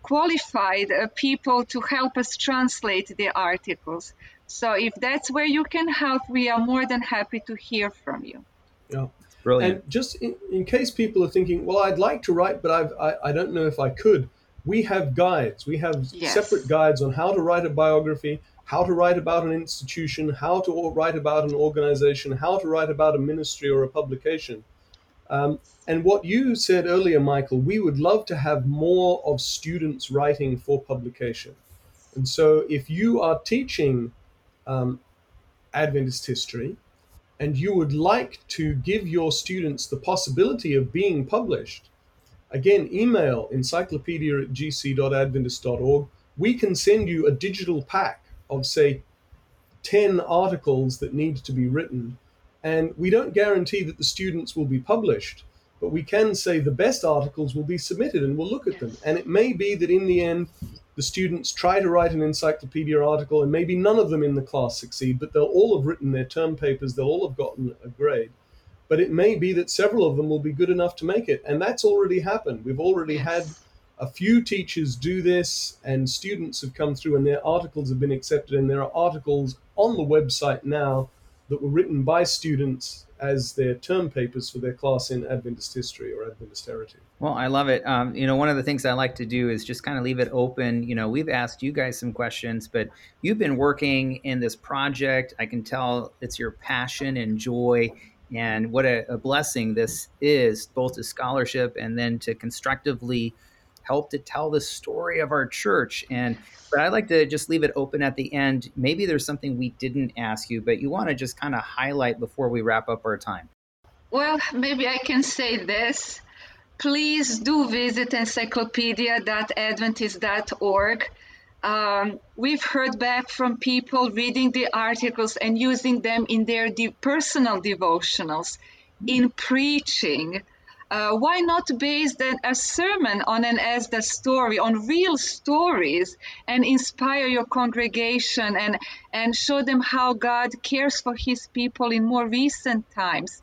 qualified uh, people to help us translate the articles. So if that's where you can help, we are more than happy to hear from you. Yeah. Brilliant. And just in, in case people are thinking, well, I'd like to write, but I've, I, I don't know if I could, we have guides. We have yes. separate guides on how to write a biography, how to write about an institution, how to write about an organization, how to write about a ministry or a publication. Um, and what you said earlier, Michael, we would love to have more of students writing for publication. And so if you are teaching um, Adventist history, and you would like to give your students the possibility of being published, again, email encyclopedia at gc.adventist.org. We can send you a digital pack of, say, 10 articles that need to be written. And we don't guarantee that the students will be published, but we can say the best articles will be submitted and we'll look at them. And it may be that in the end, the students try to write an encyclopedia article, and maybe none of them in the class succeed, but they'll all have written their term papers, they'll all have gotten a grade. But it may be that several of them will be good enough to make it, and that's already happened. We've already had a few teachers do this, and students have come through, and their articles have been accepted, and there are articles on the website now that were written by students as their term papers for their class in Adventist history or Adventist heritage. Well, I love it. Um, you know, one of the things I like to do is just kind of leave it open. You know, we've asked you guys some questions, but you've been working in this project. I can tell it's your passion and joy, and what a, a blessing this is, both to scholarship and then to constructively help to tell the story of our church. And but I'd like to just leave it open at the end. Maybe there's something we didn't ask you, but you want to just kind of highlight before we wrap up our time. Well, maybe I can say this. Please do visit encyclopedia.adventist.org. Um, we've heard back from people reading the articles and using them in their de- personal devotionals, in preaching, Uh, why not base a sermon on an ESDA story, on real stories, and inspire your congregation and, and show them how God cares for his people in more recent times?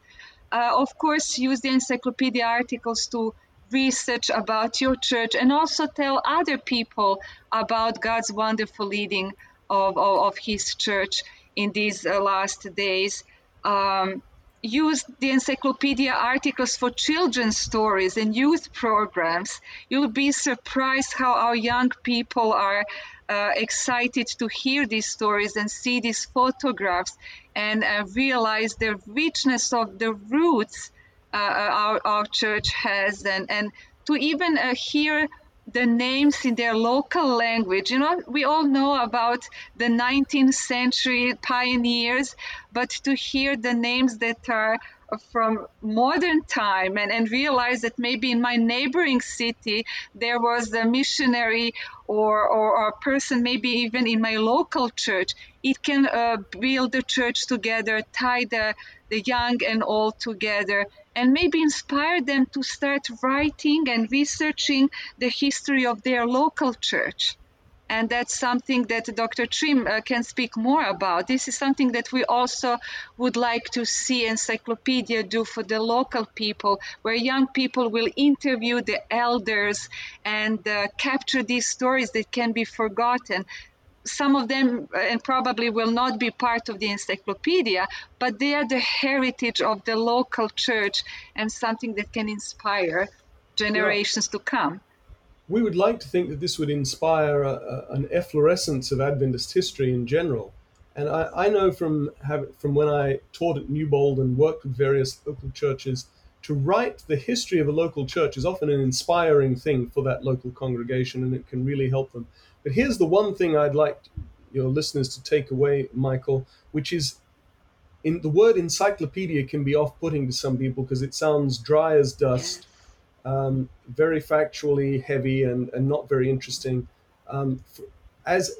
Uh, of course, use the encyclopedia articles to research about your church and also tell other people about God's wonderful leading of, of, of His church in these uh, last days. Um, use the encyclopedia articles for children's stories and youth programs. You'll be surprised how our young people are uh, excited to hear these stories and see these photographs and uh, realize the richness of the roots uh, our, our church has and, and to even uh, hear the names in their local language. You know, we all know about the 19th century pioneers, but to hear the names that are from modern time and, and realize that maybe in my neighboring city there was a missionary or, or, or a person, maybe even in my local church, it can uh, build the church together, tie the, the young and old together, and maybe inspire them to start writing and researching the history of their local church and that's something that Dr. Trim uh, can speak more about. This is something that we also would like to see encyclopedia do for the local people, where young people will interview the elders and uh, capture these stories that can be forgotten. Some of them uh, and probably will not be part of the encyclopedia, but they are the heritage of the local church and something that can inspire generations yeah. to come we would like to think that this would inspire a, a, an efflorescence of Adventist history in general. And I, I know from have, from when I taught at Newbold and worked with various local churches, to write the history of a local church is often an inspiring thing for that local congregation, and it can really help them. But here's the one thing I'd like your listeners to take away, Michael, which is in the word encyclopedia can be off-putting to some people because it sounds dry as dust um, very factually heavy and, and not very interesting. Um, as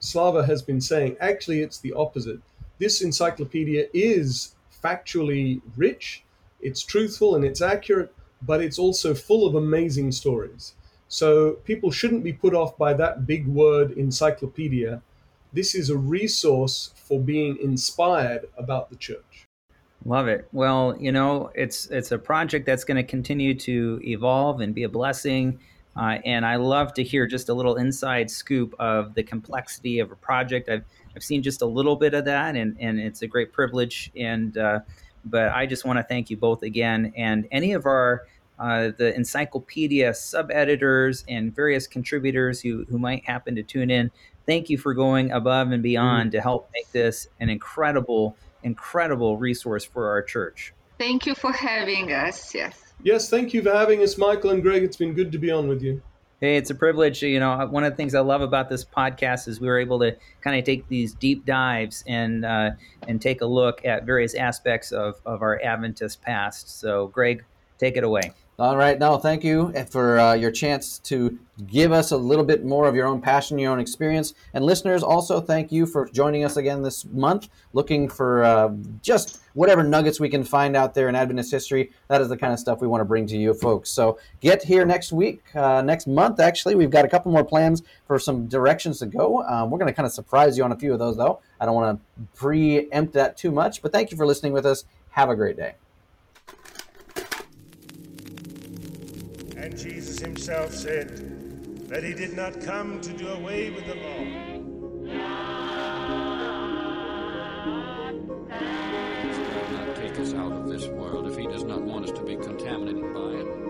Slava has been saying, actually, it's the opposite. This encyclopedia is factually rich, it's truthful and it's accurate, but it's also full of amazing stories. So people shouldn't be put off by that big word encyclopedia. This is a resource for being inspired about the church. Love it. Well, you know, it's it's a project that's going to continue to evolve and be a blessing. Uh, and I love to hear just a little inside scoop of the complexity of a project. I've I've seen just a little bit of that, and and it's a great privilege. And uh, but I just want to thank you both again, and any of our uh, the encyclopedia sub editors and various contributors who who might happen to tune in. Thank you for going above and beyond mm-hmm. to help make this an incredible incredible resource for our church. Thank you for having us. Yes. Yes, thank you for having us, Michael and Greg. It's been good to be on with you. Hey, it's a privilege. You know, one of the things I love about this podcast is we were able to kind of take these deep dives and uh, and take a look at various aspects of, of our Adventist past. So, Greg, take it away. All right. No, thank you for uh, your chance to give us a little bit more of your own passion, your own experience. And listeners, also thank you for joining us again this month, looking for uh, just whatever nuggets we can find out there in Adventist history. That is the kind of stuff we want to bring to you folks. So get here next week, uh, next month, actually. We've got a couple more plans for some directions to go. Um, we're going to kind of surprise you on a few of those, though. I don't want to preempt that too much, but thank you for listening with us. Have a great day. Himself said that he did not come to do away with the law. He will not take us out of this world if he does not want us to be contaminated by it.